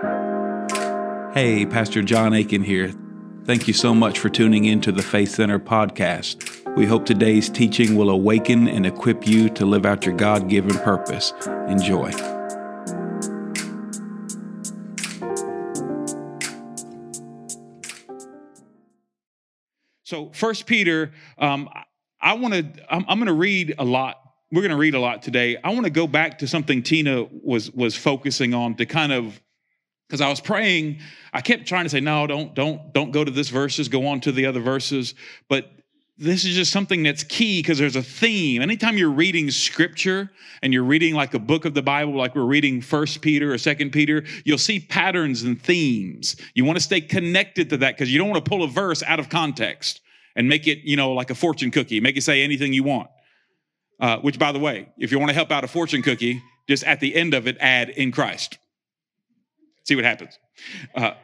Hey, Pastor John Aiken here. Thank you so much for tuning in to the Faith Center podcast. We hope today's teaching will awaken and equip you to live out your God given purpose. Enjoy. So, First Peter, um, I want to. I'm, I'm going to read a lot. We're going to read a lot today. I want to go back to something Tina was was focusing on to kind of because I was praying. I kept trying to say, no, don't don't don't go to this verses. Go on to the other verses. But this is just something that's key because there's a theme. Anytime you're reading scripture and you're reading like a book of the Bible, like we're reading First Peter or Second Peter, you'll see patterns and themes. You want to stay connected to that because you don't want to pull a verse out of context and make it, you know, like a fortune cookie, make it say anything you want. Uh, which, by the way, if you want to help out a fortune cookie, just at the end of it, add in Christ. See what happens. Uh,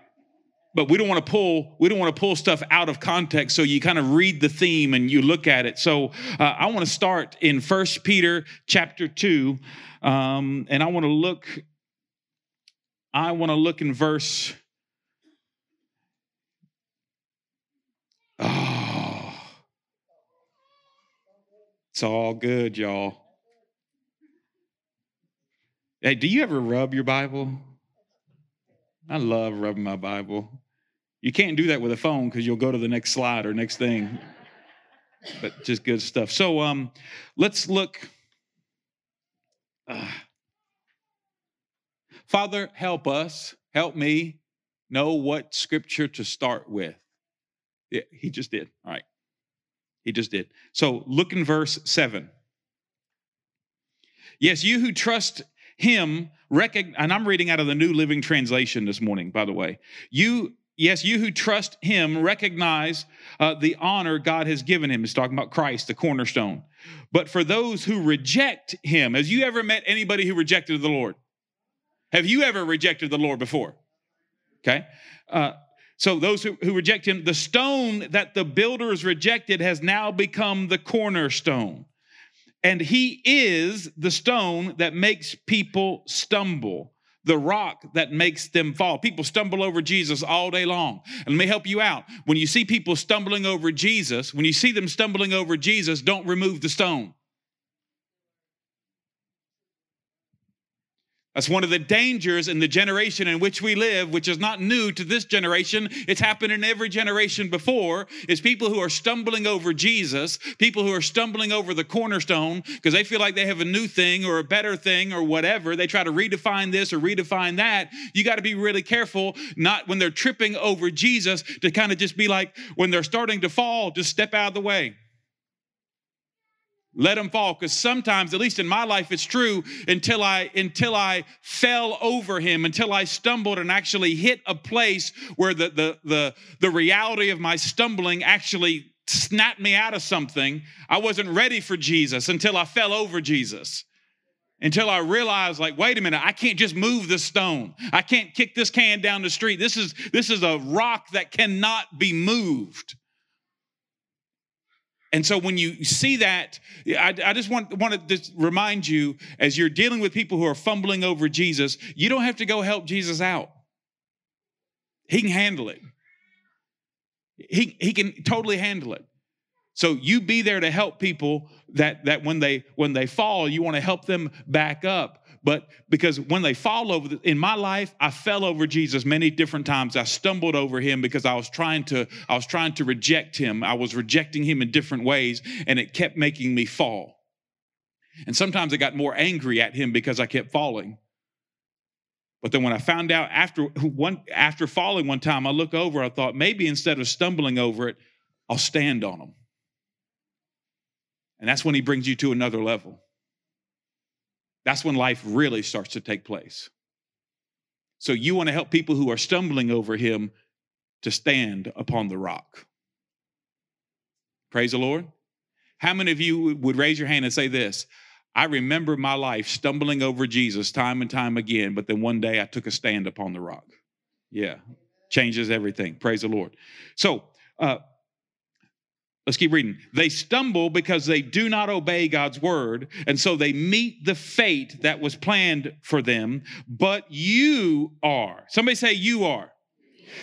but we don't want to pull we don't want to pull stuff out of context so you kind of read the theme and you look at it. So uh, i want to start in First peter chapter 2 um, and i want to look i want to look in verse oh it's all good y'all. Hey do you ever rub your bible I love rubbing my Bible. You can't do that with a phone because you'll go to the next slide or next thing. but just good stuff. So um, let's look. Uh, Father, help us, help me know what scripture to start with. Yeah, he just did. All right. He just did. So look in verse 7. Yes, you who trust him recognize, and I'm reading out of the New Living Translation this morning, by the way. You, yes, you who trust him recognize uh, the honor God has given him. He's talking about Christ, the cornerstone. But for those who reject him, has you ever met anybody who rejected the Lord? Have you ever rejected the Lord before? Okay. Uh, so those who, who reject him, the stone that the builders rejected has now become the cornerstone. And he is the stone that makes people stumble, the rock that makes them fall. People stumble over Jesus all day long. And let me help you out. When you see people stumbling over Jesus, when you see them stumbling over Jesus, don't remove the stone. That's one of the dangers in the generation in which we live, which is not new to this generation. It's happened in every generation before. Is people who are stumbling over Jesus, people who are stumbling over the cornerstone because they feel like they have a new thing or a better thing or whatever. They try to redefine this or redefine that. You got to be really careful, not when they're tripping over Jesus, to kind of just be like, when they're starting to fall, just step out of the way let them fall because sometimes at least in my life it's true until i until i fell over him until i stumbled and actually hit a place where the the the, the reality of my stumbling actually snapped me out of something. I wasn't ready for jesus until i fell over jesus. Until i realized like wait a minute i can't just move this stone. I can't kick this can down the street. This is this is a rock that cannot be moved and so when you see that, I, I, just want, want to remind you as you're dealing with people who are fumbling over Jesus, you don't have to go help Jesus out. He can handle it. He, he can totally handle it. So you be there to help people that, that when they when they fall, you want to help them back up but because when they fall over in my life i fell over jesus many different times. I stumbled over him because i was trying to i was trying to reject him. I was rejecting him in different ways and it kept making me fall. And sometimes i got more angry at him because i kept falling. But then when i found out after one after falling one time i look over i thought maybe instead of stumbling over it i'll stand on him and that's when he brings you to another level that's when life really starts to take place. So you want to help people who are stumbling over him to stand upon the rock. Praise the Lord. How many of you would raise your hand and say this? I remember my life stumbling over Jesus time and time again, but then one day I took a stand upon the rock. Yeah, changes everything. Praise the Lord. So, uh, Let's keep reading. They stumble because they do not obey God's word, and so they meet the fate that was planned for them. But you are. Somebody say, You are.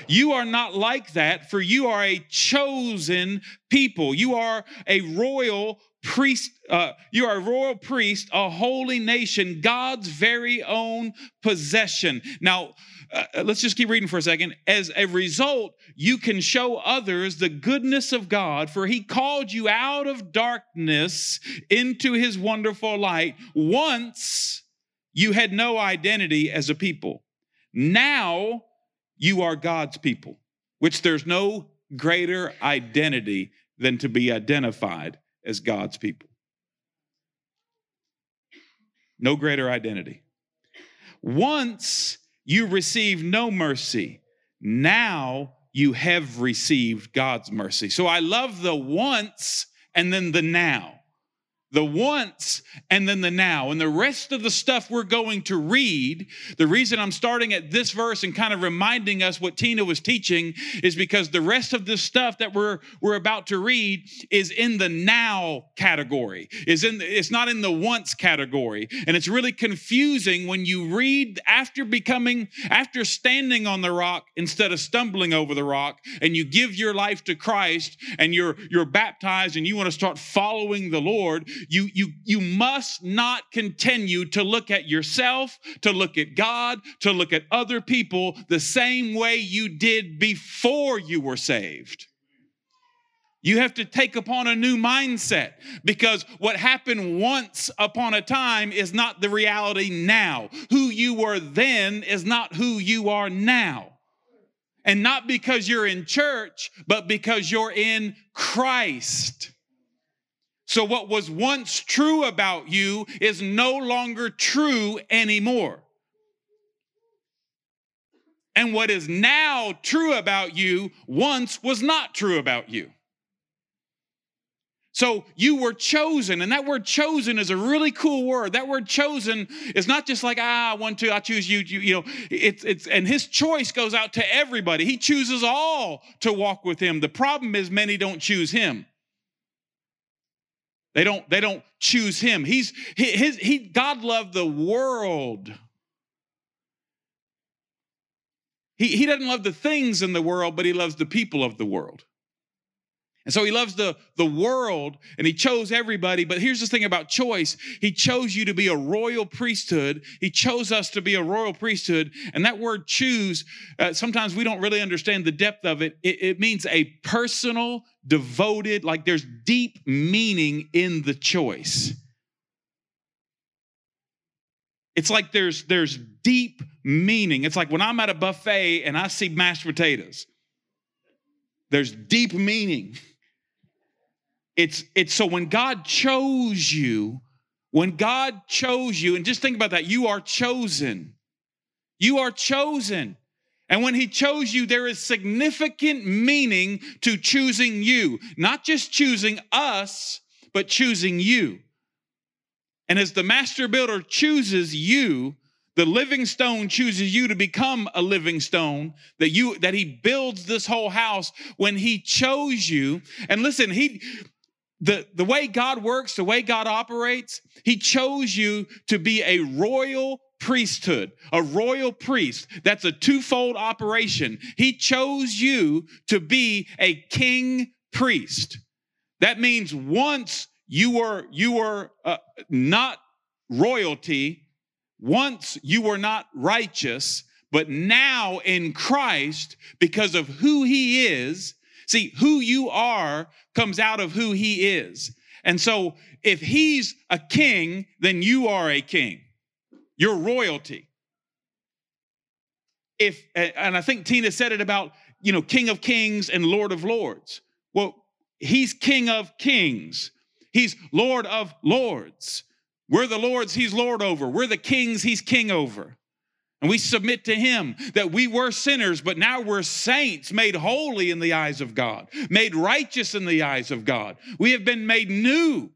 You are not like that, for you are a chosen people. You are a royal priest. Uh, you are a royal priest, a holy nation, God's very own possession. Now, uh, let's just keep reading for a second. As a result, you can show others the goodness of God, for he called you out of darkness into his wonderful light. Once you had no identity as a people. Now you are God's people, which there's no greater identity than to be identified as God's people. No greater identity. Once you received no mercy. Now you have received God's mercy. So I love the once and then the now the once and then the now. And the rest of the stuff we're going to read, the reason I'm starting at this verse and kind of reminding us what Tina was teaching is because the rest of this stuff that we're we're about to read is in the now category. Is in the, it's not in the once category. And it's really confusing when you read after becoming after standing on the rock instead of stumbling over the rock and you give your life to Christ and you're you're baptized and you want to start following the Lord you, you, you must not continue to look at yourself, to look at God, to look at other people the same way you did before you were saved. You have to take upon a new mindset because what happened once upon a time is not the reality now. Who you were then is not who you are now. And not because you're in church, but because you're in Christ. So, what was once true about you is no longer true anymore. And what is now true about you once was not true about you. So you were chosen, and that word chosen is a really cool word. That word chosen is not just like, ah, want to, I choose you, you, you know, it's it's and his choice goes out to everybody. He chooses all to walk with him. The problem is many don't choose him. They don't, they don't choose him. He's his he God loved the world. He, he doesn't love the things in the world, but he loves the people of the world. And so he loves the, the world and he chose everybody. But here's the thing about choice He chose you to be a royal priesthood. He chose us to be a royal priesthood. And that word choose, uh, sometimes we don't really understand the depth of it. it. It means a personal, devoted, like there's deep meaning in the choice. It's like there's, there's deep meaning. It's like when I'm at a buffet and I see mashed potatoes, there's deep meaning. It's it's so when God chose you, when God chose you, and just think about that, you are chosen. You are chosen. And when he chose you, there is significant meaning to choosing you, not just choosing us, but choosing you. And as the master builder chooses you, the living stone chooses you to become a living stone that you that he builds this whole house when he chose you and listen he the, the way God works, the way God operates, He chose you to be a royal priesthood, a royal priest. That's a twofold operation. He chose you to be a king priest. That means once you were you were uh, not royalty, once you were not righteous, but now in Christ because of who he is, See, who you are comes out of who he is. And so if he's a king, then you are a king. You're royalty. If and I think Tina said it about, you know, King of Kings and Lord of Lords. Well, he's King of Kings. He's Lord of Lords. We're the lords he's lord over. We're the kings he's king over. And we submit to Him that we were sinners, but now we're saints, made holy in the eyes of God, made righteous in the eyes of God. We have been made new.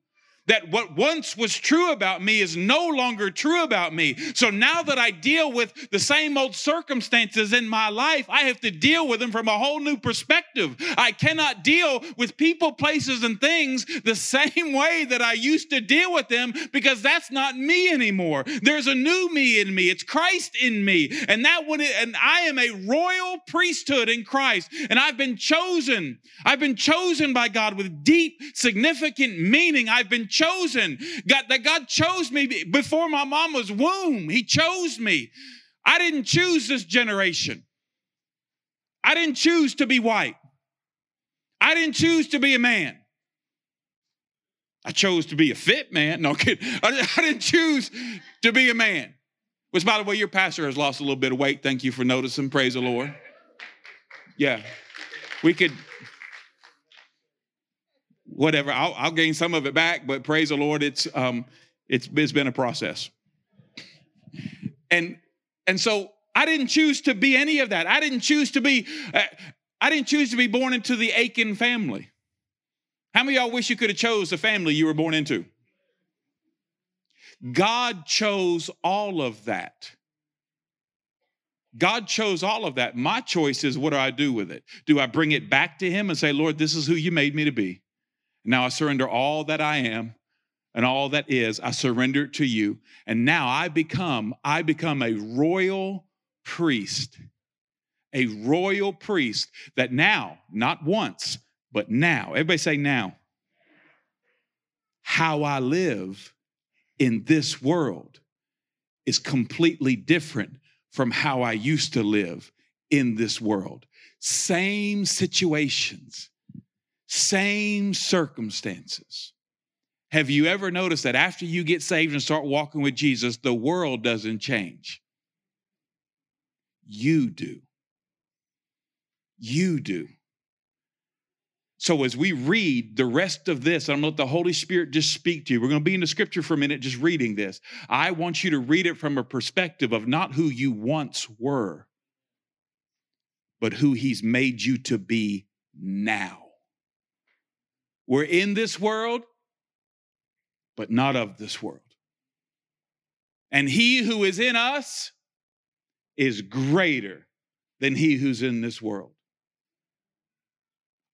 That what once was true about me is no longer true about me. So now that I deal with the same old circumstances in my life, I have to deal with them from a whole new perspective. I cannot deal with people, places, and things the same way that I used to deal with them because that's not me anymore. There's a new me in me. It's Christ in me. And that one, and I am a royal priesthood in Christ. And I've been chosen. I've been chosen by God with deep, significant meaning. I've been chosen. God, that God chose me before my mama's womb. He chose me. I didn't choose this generation. I didn't choose to be white. I didn't choose to be a man. I chose to be a fit man. No kidding. I, I didn't choose to be a man. Which, by the way, your pastor has lost a little bit of weight. Thank you for noticing. Praise the Lord. Yeah. We could, whatever. I'll, I'll, gain some of it back, but praise the Lord, it's um, it's it's been a process. And and so I didn't choose to be any of that. I didn't choose to be. Uh, I didn't choose to be born into the Aiken family. How many y'all wish you could have chose the family you were born into? God chose all of that. God chose all of that. My choice is what do I do with it? Do I bring it back to Him and say, Lord, this is who you made me to be? Now I surrender all that I am and all that is. I surrender it to you. And now I become, I become a royal priest. A royal priest that now, not once, but now, everybody say now, how I live in this world is completely different from how I used to live in this world. Same situations, same circumstances. Have you ever noticed that after you get saved and start walking with Jesus, the world doesn't change? You do. You do. So, as we read the rest of this, I'm going to let the Holy Spirit just speak to you. We're going to be in the scripture for a minute, just reading this. I want you to read it from a perspective of not who you once were, but who He's made you to be now. We're in this world, but not of this world. And He who is in us is greater than He who's in this world.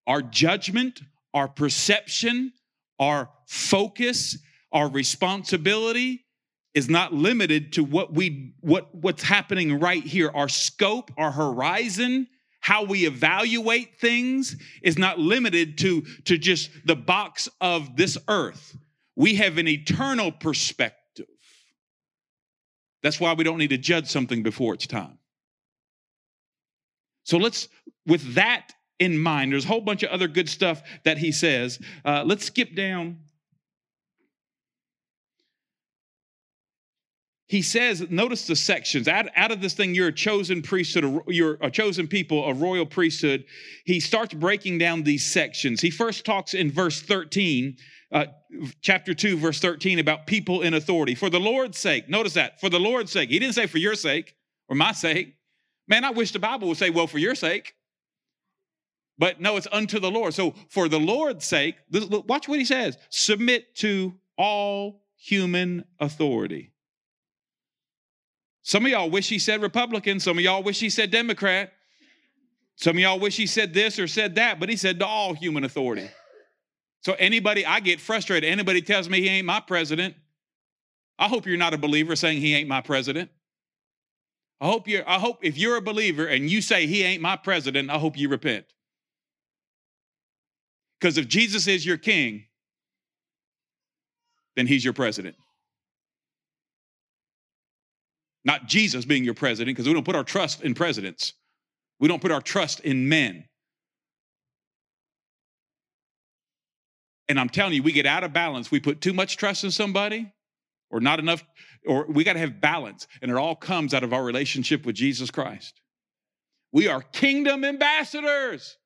Our judgment, our perception, our focus, our responsibility is not limited to what we what what's happening right here. Our scope, our horizon, how we evaluate things is not limited to to just the box of this earth. We have an eternal perspective. That's why we don't need to judge something before it's time. So let's, with that in mind. There's a whole bunch of other good stuff that he says. Uh, let's skip down. He says, notice the sections. Out, out of this thing, you're a chosen priesthood, you're a chosen people, a royal priesthood. He starts breaking down these sections. He first talks in verse 13, uh, chapter 2, verse 13, about people in authority. For the Lord's sake, notice that, for the Lord's sake. He didn't say for your sake or my sake. Man, I wish the Bible would say, well, for your sake. But no, it's unto the Lord. So for the Lord's sake, watch what he says submit to all human authority. Some of y'all wish he said Republican. Some of y'all wish he said Democrat. Some of y'all wish he said this or said that, but he said to all human authority. So anybody, I get frustrated. Anybody tells me he ain't my president. I hope you're not a believer saying he ain't my president. I hope you're, I hope if you're a believer and you say he ain't my president, I hope you repent. Because if Jesus is your king, then he's your president. Not Jesus being your president, because we don't put our trust in presidents. We don't put our trust in men. And I'm telling you, we get out of balance. We put too much trust in somebody or not enough, or we got to have balance. And it all comes out of our relationship with Jesus Christ. We are kingdom ambassadors.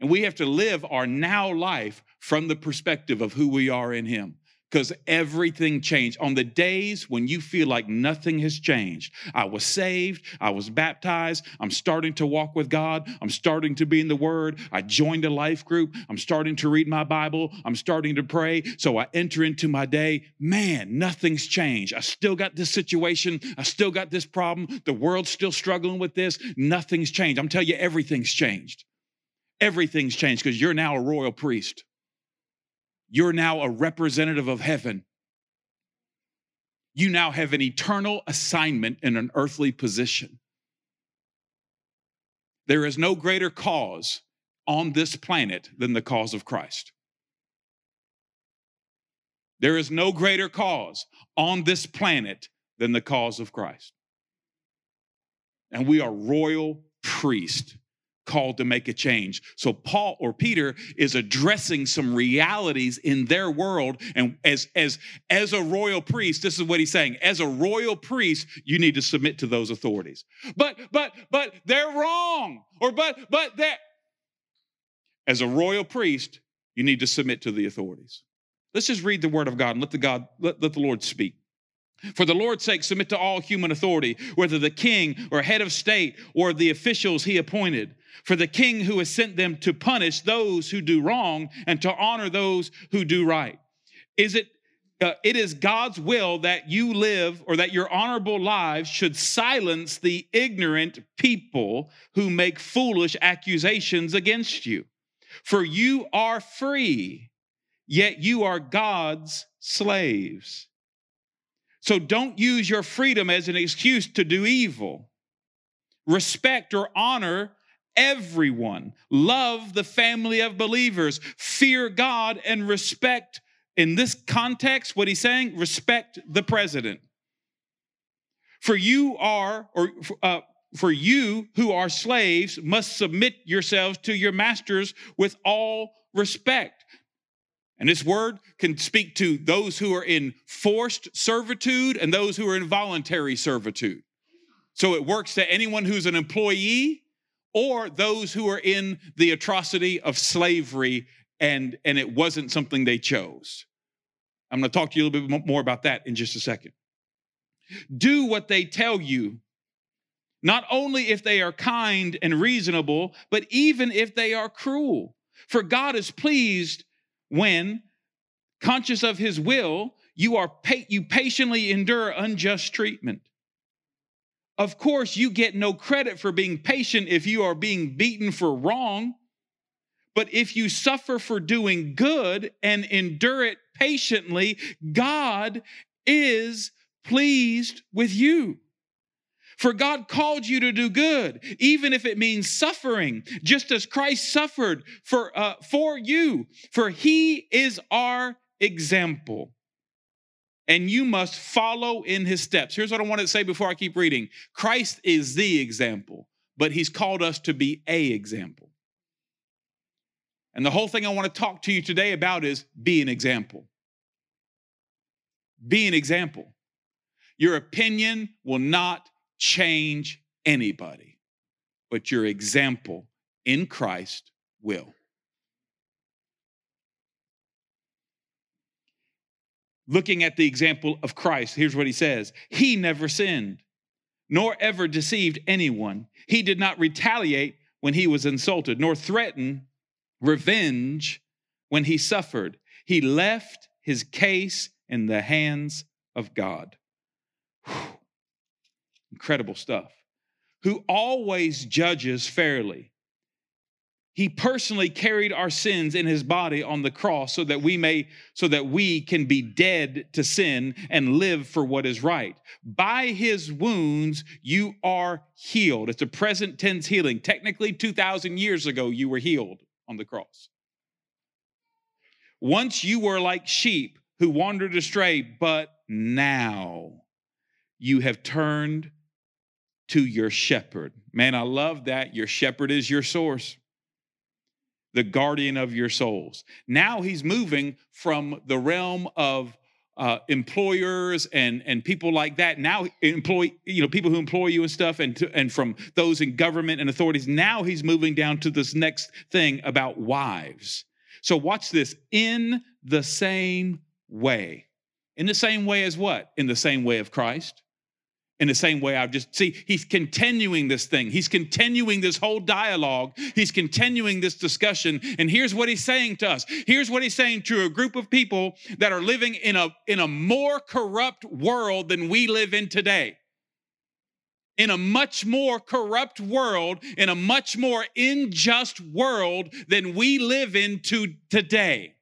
And we have to live our now life from the perspective of who we are in Him. Because everything changed. On the days when you feel like nothing has changed, I was saved, I was baptized, I'm starting to walk with God, I'm starting to be in the Word, I joined a life group, I'm starting to read my Bible, I'm starting to pray. So I enter into my day. Man, nothing's changed. I still got this situation, I still got this problem, the world's still struggling with this. Nothing's changed. I'm telling you, everything's changed. Everything's changed because you're now a royal priest. You're now a representative of heaven. You now have an eternal assignment in an earthly position. There is no greater cause on this planet than the cause of Christ. There is no greater cause on this planet than the cause of Christ. And we are royal priests called to make a change. So Paul or Peter is addressing some realities in their world and as as as a royal priest, this is what he's saying. As a royal priest, you need to submit to those authorities. But but but they're wrong. Or but but that as a royal priest, you need to submit to the authorities. Let's just read the word of God and let the God let, let the Lord speak. For the Lord's sake, submit to all human authority, whether the king or head of state or the officials he appointed. For the king who has sent them to punish those who do wrong and to honor those who do right. Is it uh, it is God's will that you live or that your honorable lives should silence the ignorant people who make foolish accusations against you. For you are free, yet you are God's slaves. So don't use your freedom as an excuse to do evil. Respect or honor everyone. Love the family of believers. Fear God and respect, in this context, what he's saying, respect the president. For you are, or uh, for you who are slaves, must submit yourselves to your masters with all respect and this word can speak to those who are in forced servitude and those who are in voluntary servitude. So it works to anyone who's an employee or those who are in the atrocity of slavery and, and it wasn't something they chose. I'm going to talk to you a little bit more about that in just a second. Do what they tell you, not only if they are kind and reasonable, but even if they are cruel. For God is pleased when, conscious of his will, you are you patiently endure unjust treatment. Of course, you get no credit for being patient if you are being beaten for wrong. But if you suffer for doing good and endure it patiently, God is pleased with you. For God called you to do good, even if it means suffering, just as Christ suffered for, uh, for you. For he is our example. And you must follow in his steps. Here's what I want to say before I keep reading Christ is the example, but he's called us to be a example. And the whole thing I want to talk to you today about is be an example. Be an example. Your opinion will not change anybody, but your example in Christ will. Looking at the example of Christ, here's what he says He never sinned, nor ever deceived anyone. He did not retaliate when he was insulted, nor threaten revenge when he suffered. He left his case in the hands of God. Whew. Incredible stuff. Who always judges fairly. He personally carried our sins in his body on the cross so that we may so that we can be dead to sin and live for what is right. By his wounds you are healed. It's a present tense healing. Technically 2000 years ago you were healed on the cross. Once you were like sheep who wandered astray, but now you have turned to your shepherd. Man, I love that. Your shepherd is your source, the guardian of your souls. Now he's moving from the realm of uh, employers and and people like that. Now employ you know people who employ you and stuff, and to, and from those in government and authorities. Now he's moving down to this next thing about wives. So watch this. In the same way. In the same way as what? In the same way of Christ. In the same way I've just, see, he's continuing this thing. He's continuing this whole dialogue. He's continuing this discussion. And here's what he's saying to us. Here's what he's saying to a group of people that are living in a, in a more corrupt world than we live in today in a much more corrupt world, in a much more unjust world than we live in to today.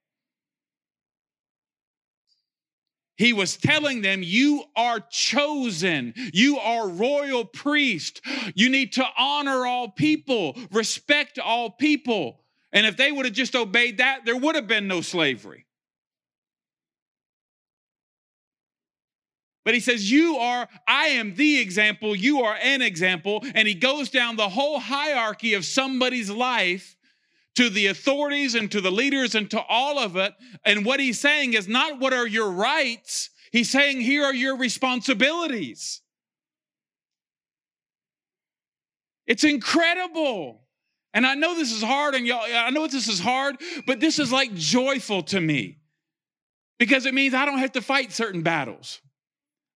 He was telling them, You are chosen. You are royal priest. You need to honor all people, respect all people. And if they would have just obeyed that, there would have been no slavery. But he says, You are, I am the example, you are an example. And he goes down the whole hierarchy of somebody's life to the authorities and to the leaders and to all of it. And what he's saying is not what are your rights, he's saying, Here are your responsibilities. It's incredible. And I know this is hard, and y'all, I know this is hard, but this is like joyful to me because it means I don't have to fight certain battles.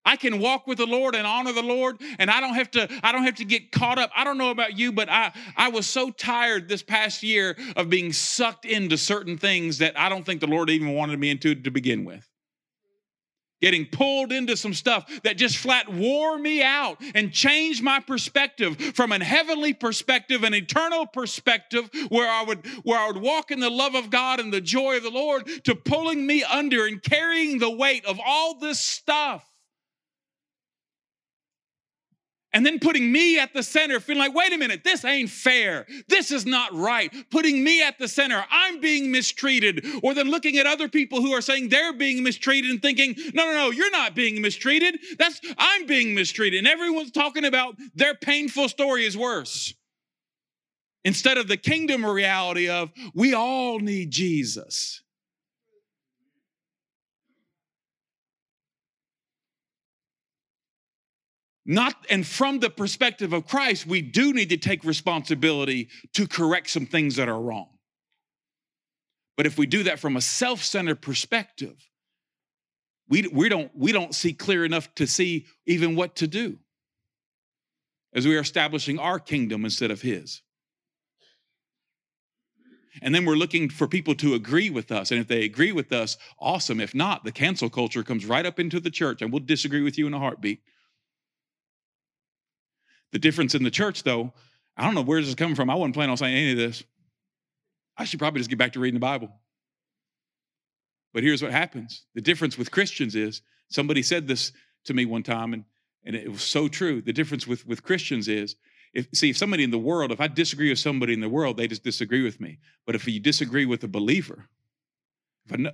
I can walk with the Lord and honor the Lord, and I don't have to, I don't have to get caught up. I don't know about you, but I, I was so tired this past year of being sucked into certain things that I don't think the Lord even wanted me into to begin with. Getting pulled into some stuff that just flat wore me out and changed my perspective from an heavenly perspective, an eternal perspective, where I would where I would walk in the love of God and the joy of the Lord, to pulling me under and carrying the weight of all this stuff and then putting me at the center, feeling like, wait a minute, this ain't fair. This is not right. Putting me at the center, I'm being mistreated. Or then looking at other people who are saying they're being mistreated and thinking, no, no, no, you're not being mistreated. That's, I'm being mistreated. And everyone's talking about their painful story is worse. Instead of the kingdom reality of, we all need Jesus. Not and from the perspective of Christ, we do need to take responsibility to correct some things that are wrong. But if we do that from a self-centered perspective, we, we, don't, we don't see clear enough to see even what to do as we are establishing our kingdom instead of his. And then we're looking for people to agree with us. And if they agree with us, awesome. If not, the cancel culture comes right up into the church and we'll disagree with you in a heartbeat. The difference in the church, though, I don't know where this is coming from. I wasn't planning on saying any of this. I should probably just get back to reading the Bible. But here's what happens the difference with Christians is somebody said this to me one time, and, and it was so true. The difference with, with Christians is if see if somebody in the world, if I disagree with somebody in the world, they just disagree with me. But if you disagree with a believer,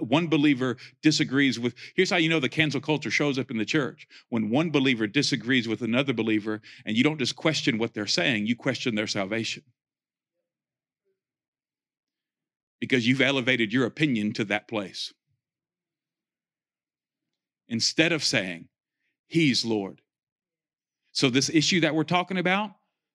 one believer disagrees with, here's how you know the cancel culture shows up in the church. When one believer disagrees with another believer, and you don't just question what they're saying, you question their salvation. Because you've elevated your opinion to that place. Instead of saying, He's Lord. So, this issue that we're talking about,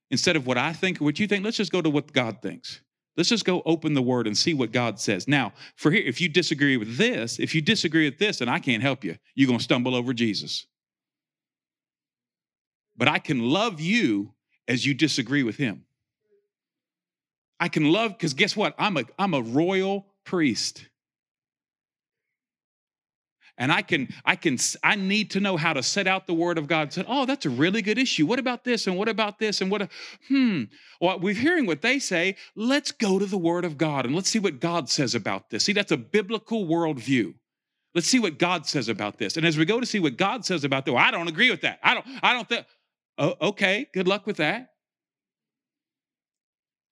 instead of what I think, or what you think, let's just go to what God thinks. Let's just go open the word and see what God says. Now, for here, if you disagree with this, if you disagree with this, and I can't help you, you're going to stumble over Jesus. But I can love you as you disagree with him. I can love, because guess what? I'm a, I'm a royal priest and i can i can i need to know how to set out the word of god. Said oh that's a really good issue. What about this and what about this and what A, hmm. Well we're hearing what they say. Let's go to the word of god and let's see what god says about this. See that's a biblical worldview. Let's see what god says about this. And as we go to see what god says about this well, i don't agree with that. I don't i don't think oh, okay. Good luck with that.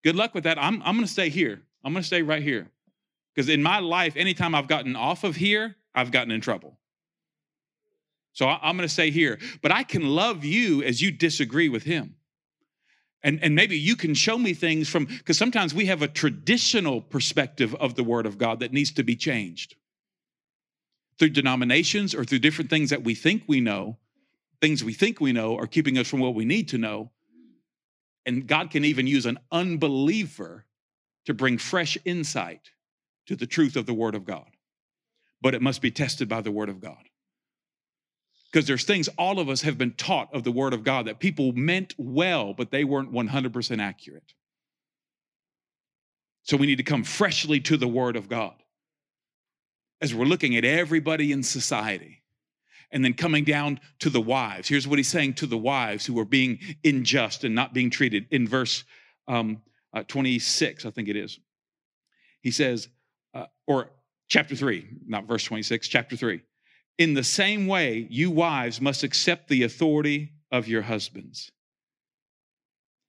Good luck with that. I'm, I'm going to stay here. I'm going to stay right here. Because in my life anytime i've gotten off of here I've gotten in trouble. So I'm going to say here, but I can love you as you disagree with him. And, and maybe you can show me things from, because sometimes we have a traditional perspective of the Word of God that needs to be changed through denominations or through different things that we think we know. Things we think we know are keeping us from what we need to know. And God can even use an unbeliever to bring fresh insight to the truth of the Word of God. But it must be tested by the word of God. Because there's things all of us have been taught of the word of God that people meant well, but they weren't 100% accurate. So we need to come freshly to the word of God as we're looking at everybody in society and then coming down to the wives. Here's what he's saying to the wives who are being unjust and not being treated in verse um, uh, 26, I think it is. He says, uh, or chapter 3, not verse 26, chapter 3. In the same way, you wives must accept the authority of your husbands.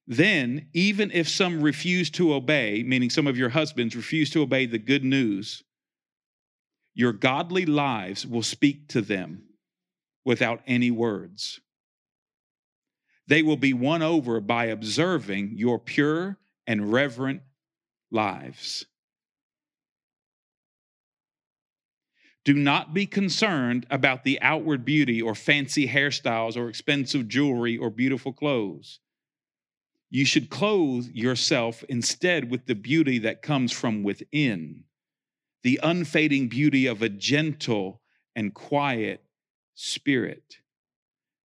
Then, even if some refuse to obey, meaning some of your husbands refuse to obey the good news, your godly lives will speak to them without any words. They will be won over by observing your pure and reverent lives. Do not be concerned about the outward beauty or fancy hairstyles or expensive jewelry or beautiful clothes. You should clothe yourself instead with the beauty that comes from within, the unfading beauty of a gentle and quiet spirit,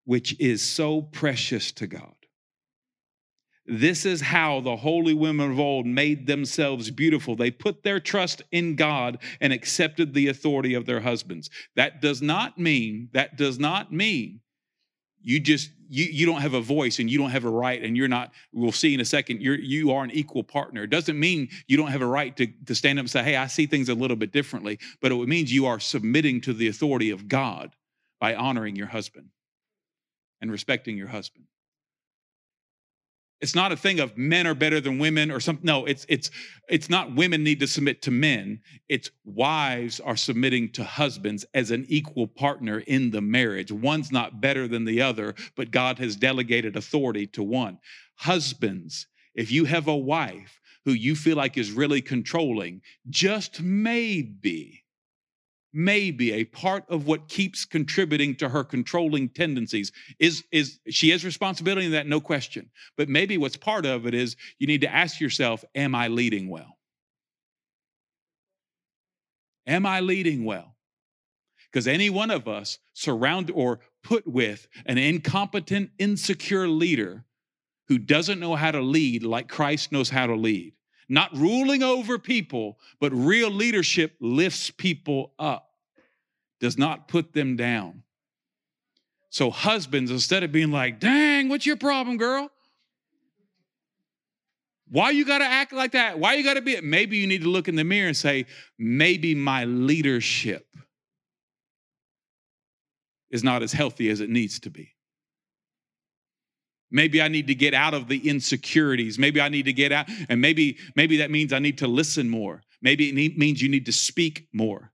which is so precious to God. This is how the holy women of old made themselves beautiful. They put their trust in God and accepted the authority of their husbands. That does not mean, that does not mean you just you you don't have a voice and you don't have a right and you're not we'll see in a second you're you are an equal partner it doesn't mean you don't have a right to, to stand up and say hey i see things a little bit differently but it means you are submitting to the authority of god by honoring your husband and respecting your husband it's not a thing of men are better than women or something. No it's it's it's not women need to submit to men. It's wives are submitting to husbands as an equal partner in the marriage. One's not better than the other but god has delegated authority to one. Husbands if you have a wife who you feel like is really controlling just maybe maybe a part of what keeps contributing to her controlling tendencies. Is is she has responsibility in that no question. But maybe what's part of it is you need to ask yourself am i leading well? Am i leading well? Because any one of us surround or put with an incompetent insecure leader who doesn't know how to lead like christ knows how to lead not ruling over people, but real leadership lifts people up, does not put them down. So, husbands, instead of being like, dang, what's your problem, girl? Why you got to act like that? Why you got to be? Maybe you need to look in the mirror and say, maybe my leadership is not as healthy as it needs to be. Maybe I need to get out of the insecurities. Maybe I need to get out, and maybe maybe that means I need to listen more. Maybe it means you need to speak more.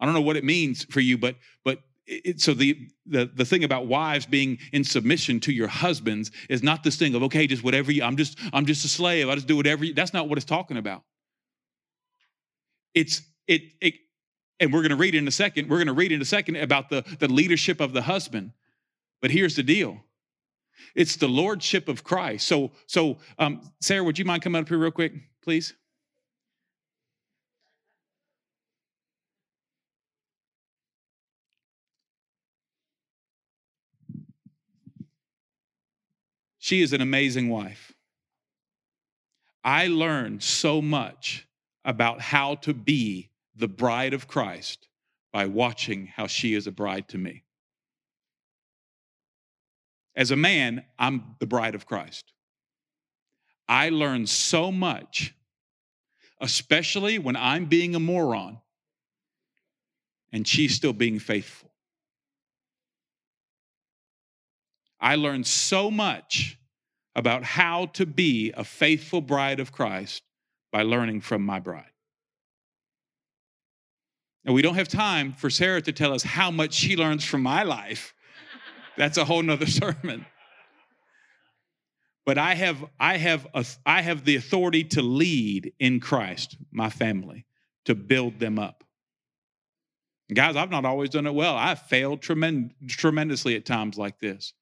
I don't know what it means for you, but but it, so the, the the thing about wives being in submission to your husbands is not this thing of okay, just whatever you. I'm just I'm just a slave. I just do whatever. You, that's not what it's talking about. It's it it, and we're going to read in a second. We're going to read in a second about the the leadership of the husband. But here's the deal it's the lordship of Christ. So, so um, Sarah, would you mind coming up here real quick, please? She is an amazing wife. I learned so much about how to be the bride of Christ by watching how she is a bride to me. As a man, I'm the bride of Christ. I learn so much, especially when I'm being a moron and she's still being faithful. I learned so much about how to be a faithful bride of Christ by learning from my bride. And we don't have time for Sarah to tell us how much she learns from my life that's a whole nother sermon. But I have, I have, a, I have the authority to lead in Christ my family, to build them up. Guys, I've not always done it well. I've failed tremend- tremendously at times like this.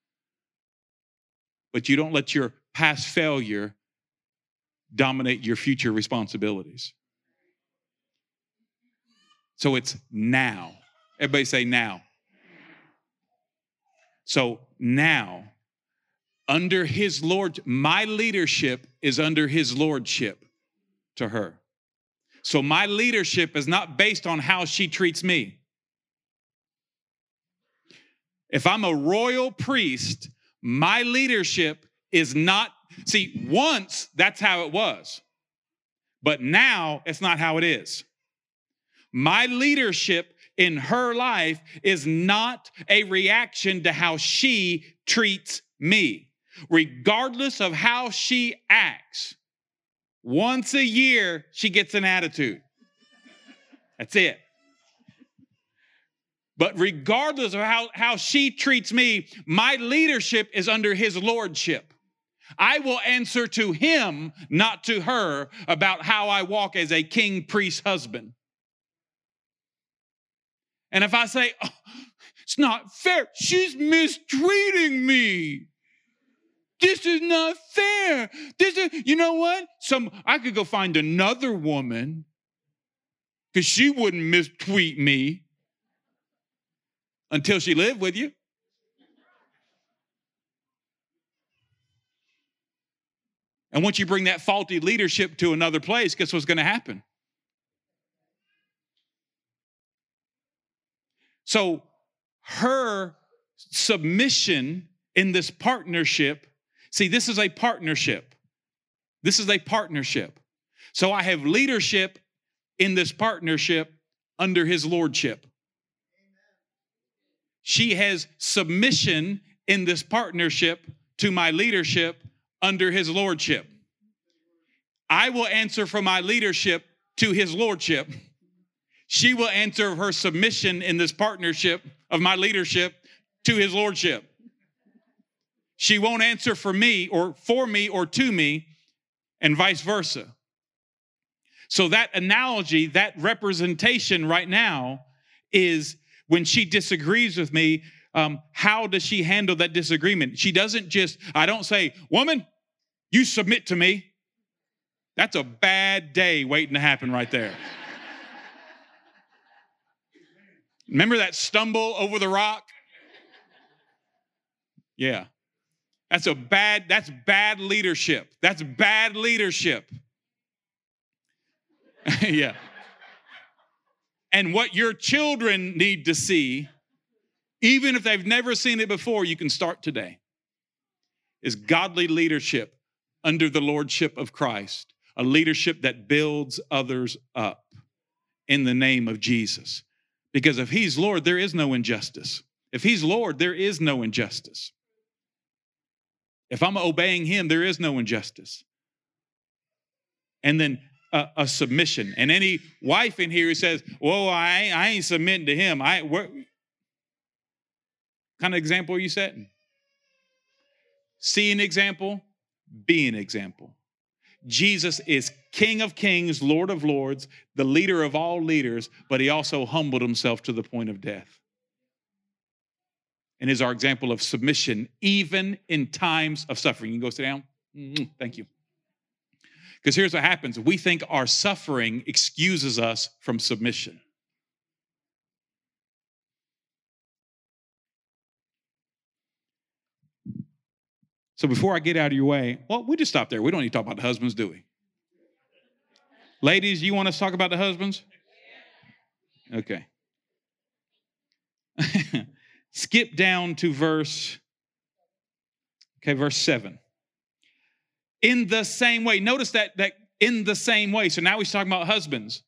But you don't let your past failure dominate your future responsibilities. So it's now. Everybody say now. So now, under his lord, my leadership is under his lordship to her. So my leadership is not based on how she treats me. If I'm a royal priest, my leadership is not, see, once that's how it was, but now it's not how it is. My leadership in her life is not a reaction to how she treats me. Regardless of how she acts, once a year she gets an attitude. That's it. But regardless of how, how she treats me, my leadership is under his lordship. I will answer to him, not to her, about how I walk as a king priest husband. And if I say, oh, it's not fair, she's mistreating me. This is not fair. This is, you know what? Some I could go find another woman because she wouldn't mistreat me until she lived with you. And once you bring that faulty leadership to another place, guess what's going to happen? So, her submission in this partnership see, this is a partnership. This is a partnership. So, I have leadership in this partnership under his lordship. She has submission in this partnership to my leadership under his lordship. I will answer for my leadership to his lordship. She will answer her submission in this partnership of my leadership to his lordship. She won't answer for me or for me or to me, and vice versa. So, that analogy, that representation right now is when she disagrees with me, um, how does she handle that disagreement? She doesn't just, I don't say, Woman, you submit to me. That's a bad day waiting to happen right there. Remember that stumble over the rock? Yeah. That's a bad that's bad leadership. That's bad leadership. yeah. And what your children need to see, even if they've never seen it before, you can start today, is godly leadership under the lordship of Christ, a leadership that builds others up in the name of Jesus. Because if He's Lord, there is no injustice. If He's Lord, there is no injustice. If I'm obeying Him, there is no injustice. And then a, a, submission. And any wife in here who says, "Whoa, I ain't, I ain't submitting to him," I what kind of example are you setting? See an example, be an example. Jesus is King of Kings, Lord of Lords, the leader of all leaders, but he also humbled himself to the point of death. And is our example of submission, even in times of suffering. You go sit down. Mm-hmm. Thank you. Because here's what happens we think our suffering excuses us from submission. So before I get out of your way, well, we just stop there. We don't need to talk about the husbands, do we? Ladies, you want us to talk about the husbands? Okay. Skip down to verse, okay, verse 7 in the same way. Notice that that in the same way. So now he's talking about husbands.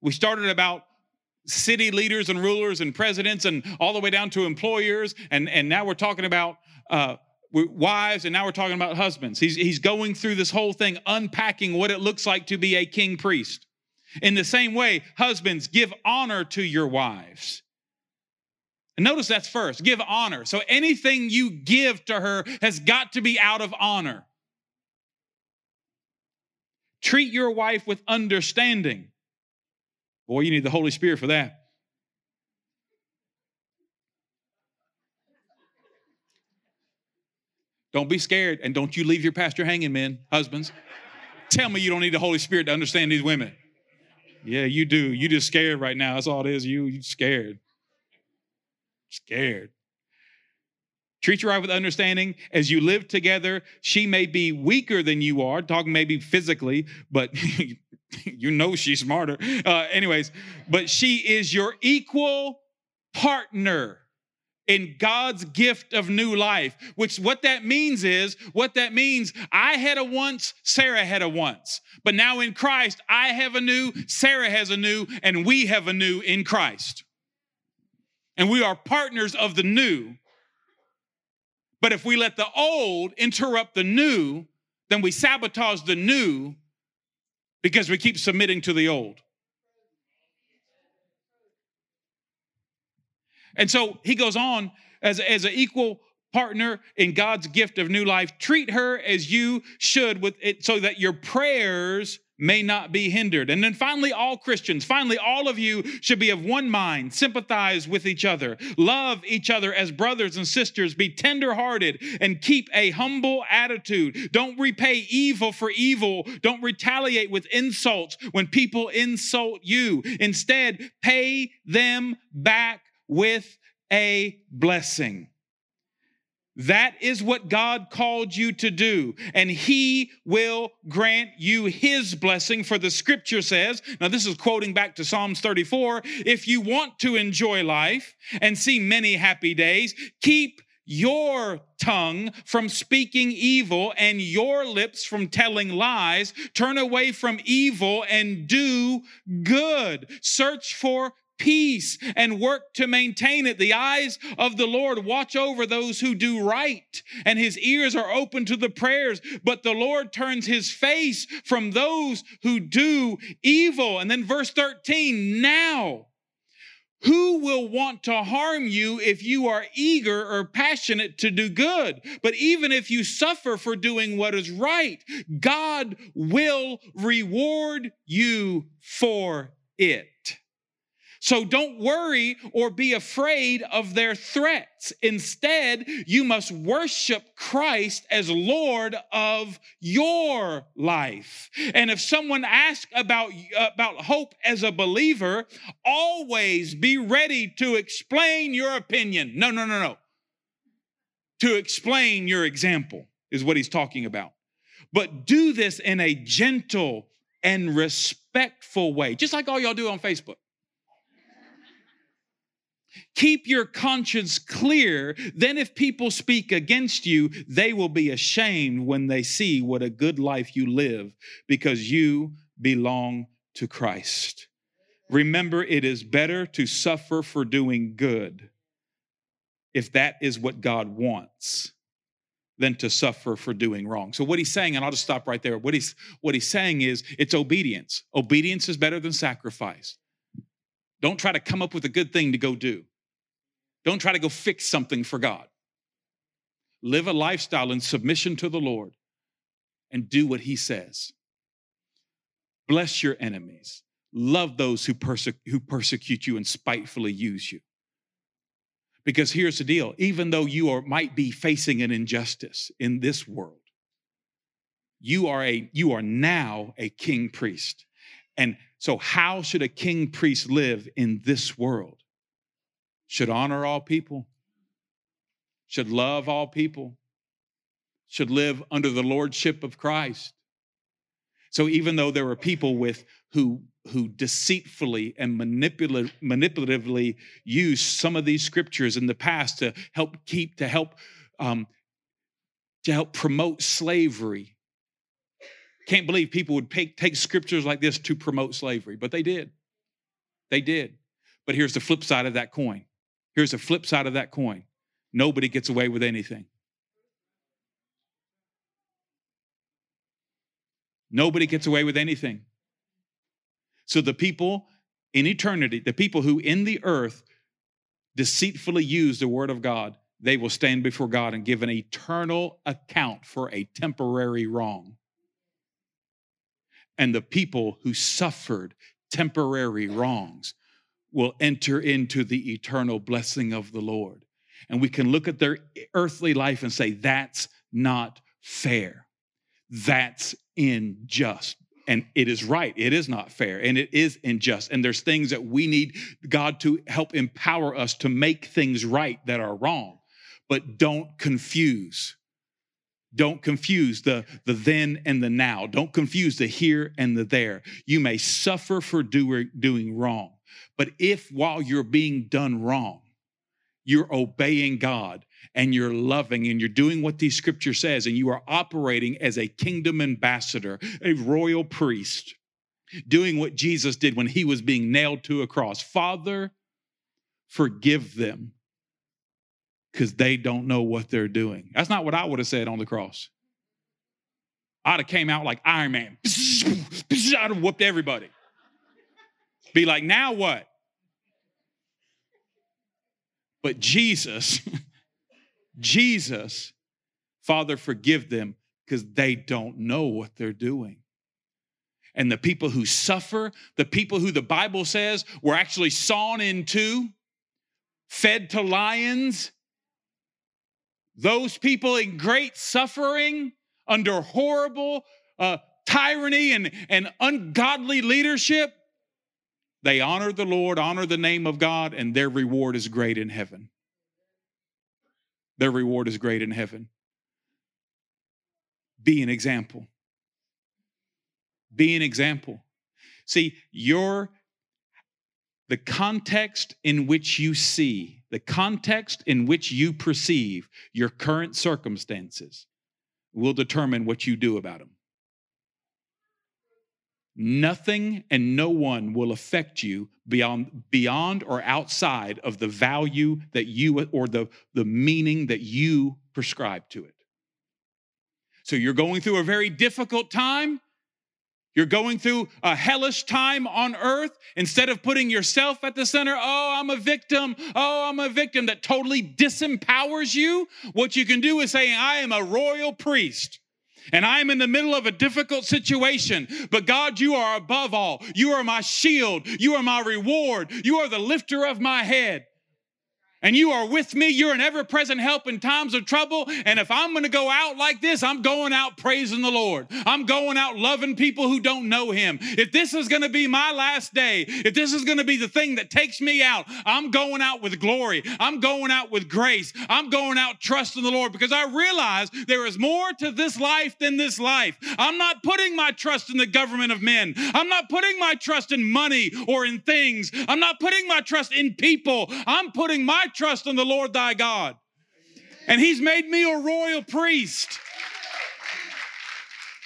We started about city leaders and rulers and presidents and all the way down to employers, and and now we're talking about uh, wives, and now we're talking about husbands. He's he's going through this whole thing, unpacking what it looks like to be a king priest. In the same way, husbands give honor to your wives. And notice that's first give honor. So anything you give to her has got to be out of honor. Treat your wife with understanding. Boy, you need the Holy Spirit for that. Don't be scared and don't you leave your pastor hanging, men, husbands. Tell me you don't need the Holy Spirit to understand these women. Yeah, you do. You just scared right now. That's all it is. You you scared. Scared. Treat your wife with understanding as you live together. She may be weaker than you are, talking maybe physically, but you know she's smarter. Uh, anyways, but she is your equal partner in God's gift of new life, which what that means is, what that means, I had a once, Sarah had a once. But now in Christ, I have a new, Sarah has a new, and we have a new in Christ. And we are partners of the new but if we let the old interrupt the new, then we sabotage the new because we keep submitting to the old. And so he goes on as, as an equal partner in God's gift of new life. Treat her as you should with it so that your prayers may not be hindered. And then finally, all Christians, finally, all of you should be of one mind, sympathize with each other, love each other as brothers and sisters, be tenderhearted, and keep a humble attitude. Don't repay evil for evil. Don't retaliate with insults when people insult you. Instead, pay them back with a blessing. That is what God called you to do, and He will grant you His blessing. For the scripture says, now this is quoting back to Psalms 34 if you want to enjoy life and see many happy days, keep your tongue from speaking evil and your lips from telling lies. Turn away from evil and do good. Search for peace and work to maintain it. The eyes of the Lord watch over those who do right, and his ears are open to the prayers, but the Lord turns his face from those who do evil. And then verse 13, now. Who will want to harm you if you are eager or passionate to do good? But even if you suffer for doing what is right, God will reward you for it. So don't worry or be afraid of their threats. Instead, you must worship Christ as Lord of your life. And if someone asks about, about hope as a believer, always be ready to explain your opinion. No, no, no, no. To explain your example is what he's talking about. But do this in a gentle and respectful way, just like all y'all do on Facebook. Keep your conscience clear. Then, if people speak against you, they will be ashamed when they see what a good life you live because you belong to Christ. Remember, it is better to suffer for doing good if that is what God wants than to suffer for doing wrong. So what he's saying, and I'll just stop right there. What he's what he's saying is it's obedience. Obedience is better than sacrifice. Don't try to come up with a good thing to go do. Don't try to go fix something for God. Live a lifestyle in submission to the Lord and do what He says. Bless your enemies. Love those who, perse- who persecute you and spitefully use you. Because here's the deal even though you are, might be facing an injustice in this world, you are, a, you are now a king priest. And so, how should a king priest live in this world? Should honor all people, should love all people, should live under the lordship of Christ. So, even though there were people with who who deceitfully and manipula- manipulatively used some of these scriptures in the past to help keep to help um, to help promote slavery can't believe people would take, take scriptures like this to promote slavery, but they did. They did. But here's the flip side of that coin. Here's the flip side of that coin. Nobody gets away with anything. Nobody gets away with anything. So the people in eternity, the people who in the earth deceitfully use the word of God, they will stand before God and give an eternal account for a temporary wrong and the people who suffered temporary wrongs will enter into the eternal blessing of the Lord. And we can look at their earthly life and say, that's not fair. That's unjust. and it is right. It is not fair and it is unjust. And there's things that we need God to help empower us to make things right that are wrong. But don't confuse. Don't confuse the, the then and the now. Don't confuse the here and the there. You may suffer for doing, doing wrong. But if while you're being done wrong, you're obeying God and you're loving and you're doing what these scripture says and you are operating as a kingdom ambassador, a royal priest, doing what Jesus did when he was being nailed to a cross. Father, forgive them because they don't know what they're doing. That's not what I would have said on the cross. I'd have came out like Iron Man. I'd have whooped everybody. Be like, now what? But Jesus, Jesus, Father, forgive them because they don't know what they're doing. And the people who suffer, the people who the Bible says were actually sawn in two, fed to lions, those people in great suffering under horrible uh, tyranny and, and ungodly leadership, they honor the Lord, honor the name of God, and their reward is great in heaven. Their reward is great in heaven. Be an example. Be an example. See, your the context in which you see, the context in which you perceive your current circumstances will determine what you do about them. Nothing and no one will affect you beyond, beyond or outside of the value that you or the, the meaning that you prescribe to it. So you're going through a very difficult time. You're going through a hellish time on earth. Instead of putting yourself at the center, oh, I'm a victim, oh, I'm a victim that totally disempowers you, what you can do is say, I am a royal priest and I'm in the middle of a difficult situation. But God, you are above all. You are my shield. You are my reward. You are the lifter of my head and you are with me. You're an ever present help in times of trouble. And if I'm going to go out like this, I'm going out praising the Lord. I'm going out loving people who don't know Him. If this is going to be my last day, if this is going to be the thing that takes me out, I'm going out with glory. I'm going out with grace. I'm going out trusting the Lord because I realize there is more to this life than this life. I'm not putting my trust in the government of men. I'm not putting my trust in money or in things. I'm not putting my trust in people. I'm putting my trust in the Lord thy God. And he's made me a royal priest.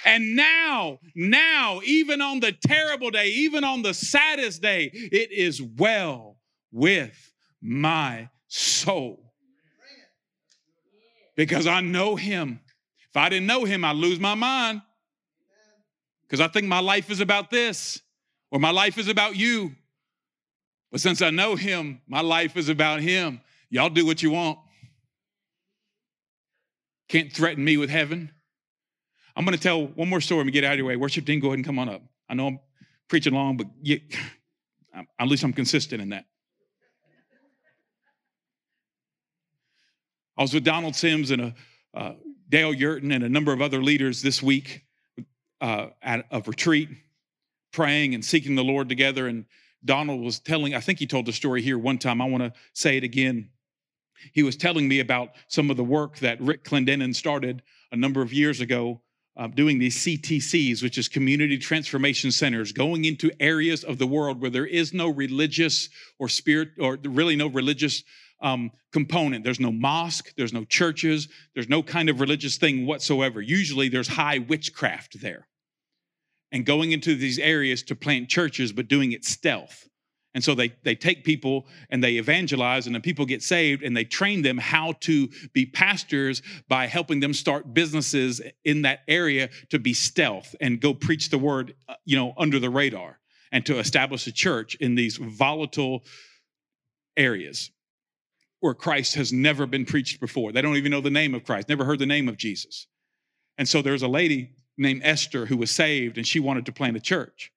And now, now, even on the terrible day, even on the saddest day, it is well with my soul. Because I know him. If I didn't know him, I'd lose my mind. Because I think my life is about this, or my life is about you. But since I know him, my life is about him. Y'all do what you want. Can't threaten me with heaven. I'm going to tell one more story and get out of your way. Worship team, go ahead and come on up. I know I'm preaching long, but you, at least I'm consistent in that. I was with Donald Sims and a, uh, Dale Yurton and a number of other leaders this week uh, at a retreat, praying and seeking the Lord together. And Donald was telling, I think he told the story here one time. I want to say it again. He was telling me about some of the work that Rick Clendenin started a number of years ago, uh, doing these CTCs, which is community transformation centers, going into areas of the world where there is no religious or spirit, or really no religious um, component. There's no mosque, there's no churches, there's no kind of religious thing whatsoever. Usually there's high witchcraft there and going into these areas to plant churches, but doing it stealth. And so they, they take people and they evangelize, and the people get saved, and they train them how to be pastors by helping them start businesses in that area to be stealth and go preach the word, uh, you know, under the radar and to establish a church in these volatile areas where Christ has never been preached before. They don't even know the name of Christ, never heard the name of Jesus. And so there's a lady named Esther who was saved and she wanted to plant a church.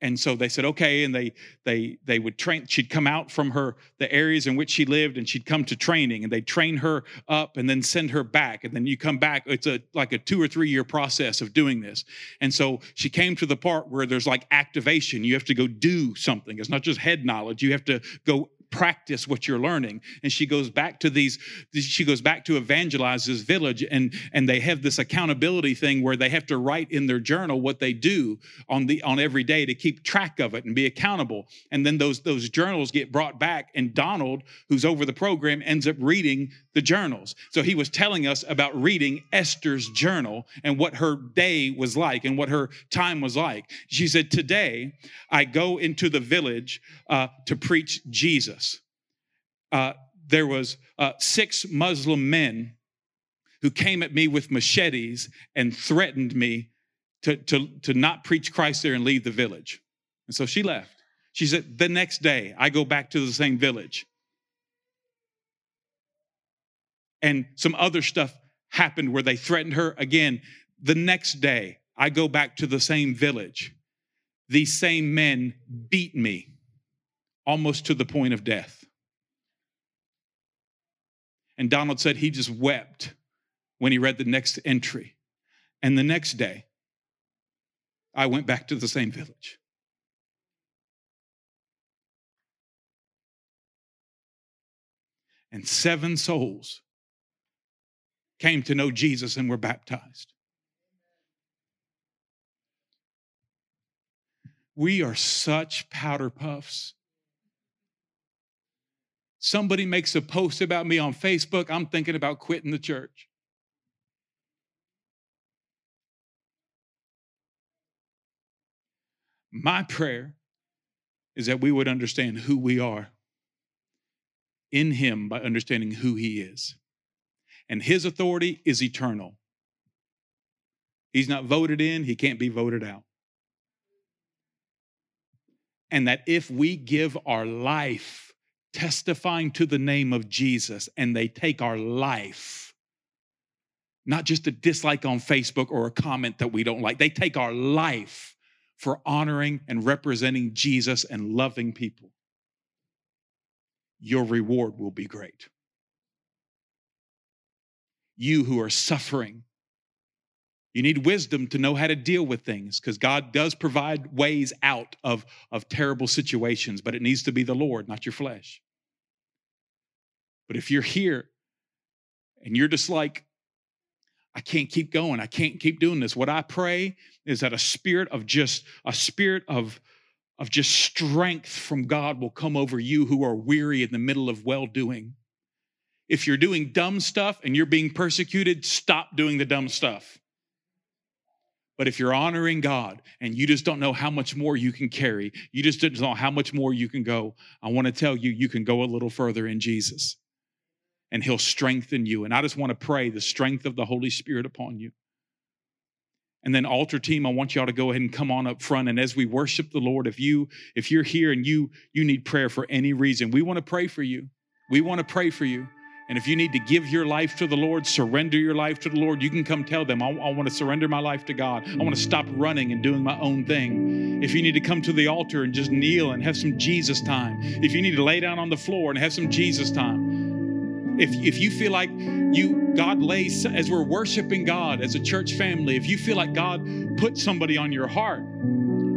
and so they said okay and they they they would train she'd come out from her the areas in which she lived and she'd come to training and they'd train her up and then send her back. And then you come back it's a like a two or three year process of doing this. And so she came to the part where there's like activation. You have to go do something. It's not just head knowledge. You have to go practice what you're learning. And she goes back to these she goes back to evangelize this village and and they have this accountability thing where they have to write in their journal what they do on the on every day to keep track of it and be accountable. And then those those journals get brought back and Donald who's over the program ends up reading the journals. So he was telling us about reading Esther's journal and what her day was like and what her time was like. She said today I go into the village uh, to preach Jesus uh, there was uh, six Muslim men who came at me with machetes and threatened me to, to, to not preach Christ there and leave the village. And so she left. She said, The next day, I go back to the same village. And some other stuff happened where they threatened her again. The next day, I go back to the same village. These same men beat me almost to the point of death. And Donald said he just wept when he read the next entry. And the next day, I went back to the same village. And seven souls came to know Jesus and were baptized. We are such powder puffs somebody makes a post about me on Facebook, I'm thinking about quitting the church. My prayer is that we would understand who we are in Him by understanding who He is. And His authority is eternal. He's not voted in, He can't be voted out. And that if we give our life testifying to the name of Jesus and they take our life, not just a dislike on Facebook or a comment that we don't like, they take our life for honoring and representing Jesus and loving people, your reward will be great. You who are suffering you need wisdom to know how to deal with things because God does provide ways out of, of terrible situations, but it needs to be the Lord, not your flesh. But if you're here and you're just like, I can't keep going, I can't keep doing this, what I pray is that a spirit of just, a spirit of, of just strength from God will come over you who are weary in the middle of well doing. If you're doing dumb stuff and you're being persecuted, stop doing the dumb stuff. But if you're honoring God and you just don't know how much more you can carry, you just don't know how much more you can go, I want to tell you, you can go a little further in Jesus and He'll strengthen you. And I just want to pray the strength of the Holy Spirit upon you. And then altar team, I want y'all to go ahead and come on up front. And as we worship the Lord, if you if you're here and you you need prayer for any reason, we want to pray for you. We want to pray for you. And if you need to give your life to the Lord, surrender your life to the Lord, you can come tell them, I, I, want to surrender my life to God. I want to stop running and doing my own thing. If you need to come to the altar and just kneel and have some Jesus time, if you need to lay down on the floor and have some Jesus time, if, if you feel like you God lays as we're worshiping God as a church family, if you feel like God put somebody on your heart,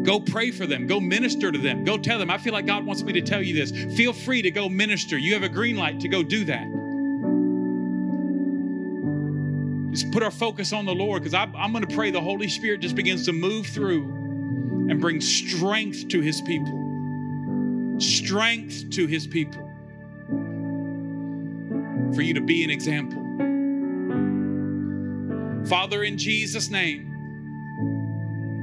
Go pray for them. Go minister to them. Go tell them, I feel like God wants me to tell you this. Feel free to go minister. You have a green light to go do that. Just put our focus on the Lord because I'm going to pray the Holy Spirit just begins to move through and bring strength to his people. Strength to his people. For you to be an example. Father, in Jesus' name,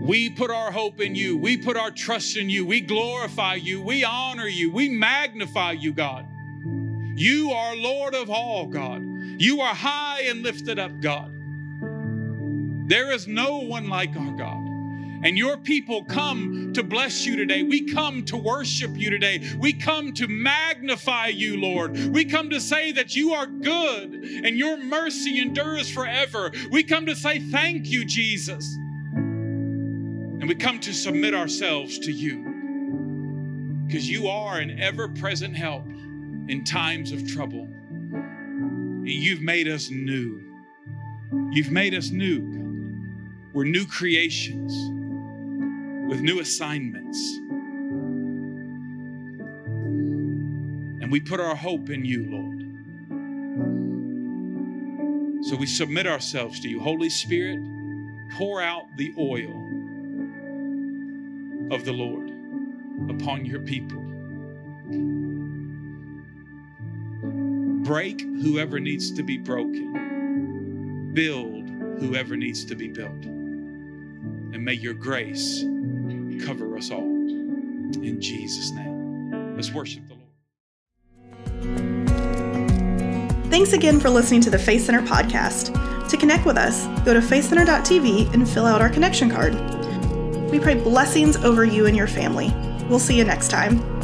we put our hope in you. We put our trust in you. We glorify you. We honor you. We magnify you, God. You are Lord of all, God. You are high and lifted up, God. There is no one like our God. And your people come to bless you today. We come to worship you today. We come to magnify you, Lord. We come to say that you are good and your mercy endures forever. We come to say thank you, Jesus. And we come to submit ourselves to you because you are an ever present help in times of trouble. You've made us new. You've made us new. We're new creations with new assignments. And we put our hope in you, Lord. So we submit ourselves to you. Holy Spirit, pour out the oil of the Lord upon your people. Break whoever needs to be broken, build whoever needs to be built. And may your grace cover us all. In Jesus' name. Let's worship the Lord. Thanks again for listening to the Faith Center podcast. To connect with us, go to faithcenter.tv and fill out our connection card. We pray blessings over you and your family. We'll see you next time.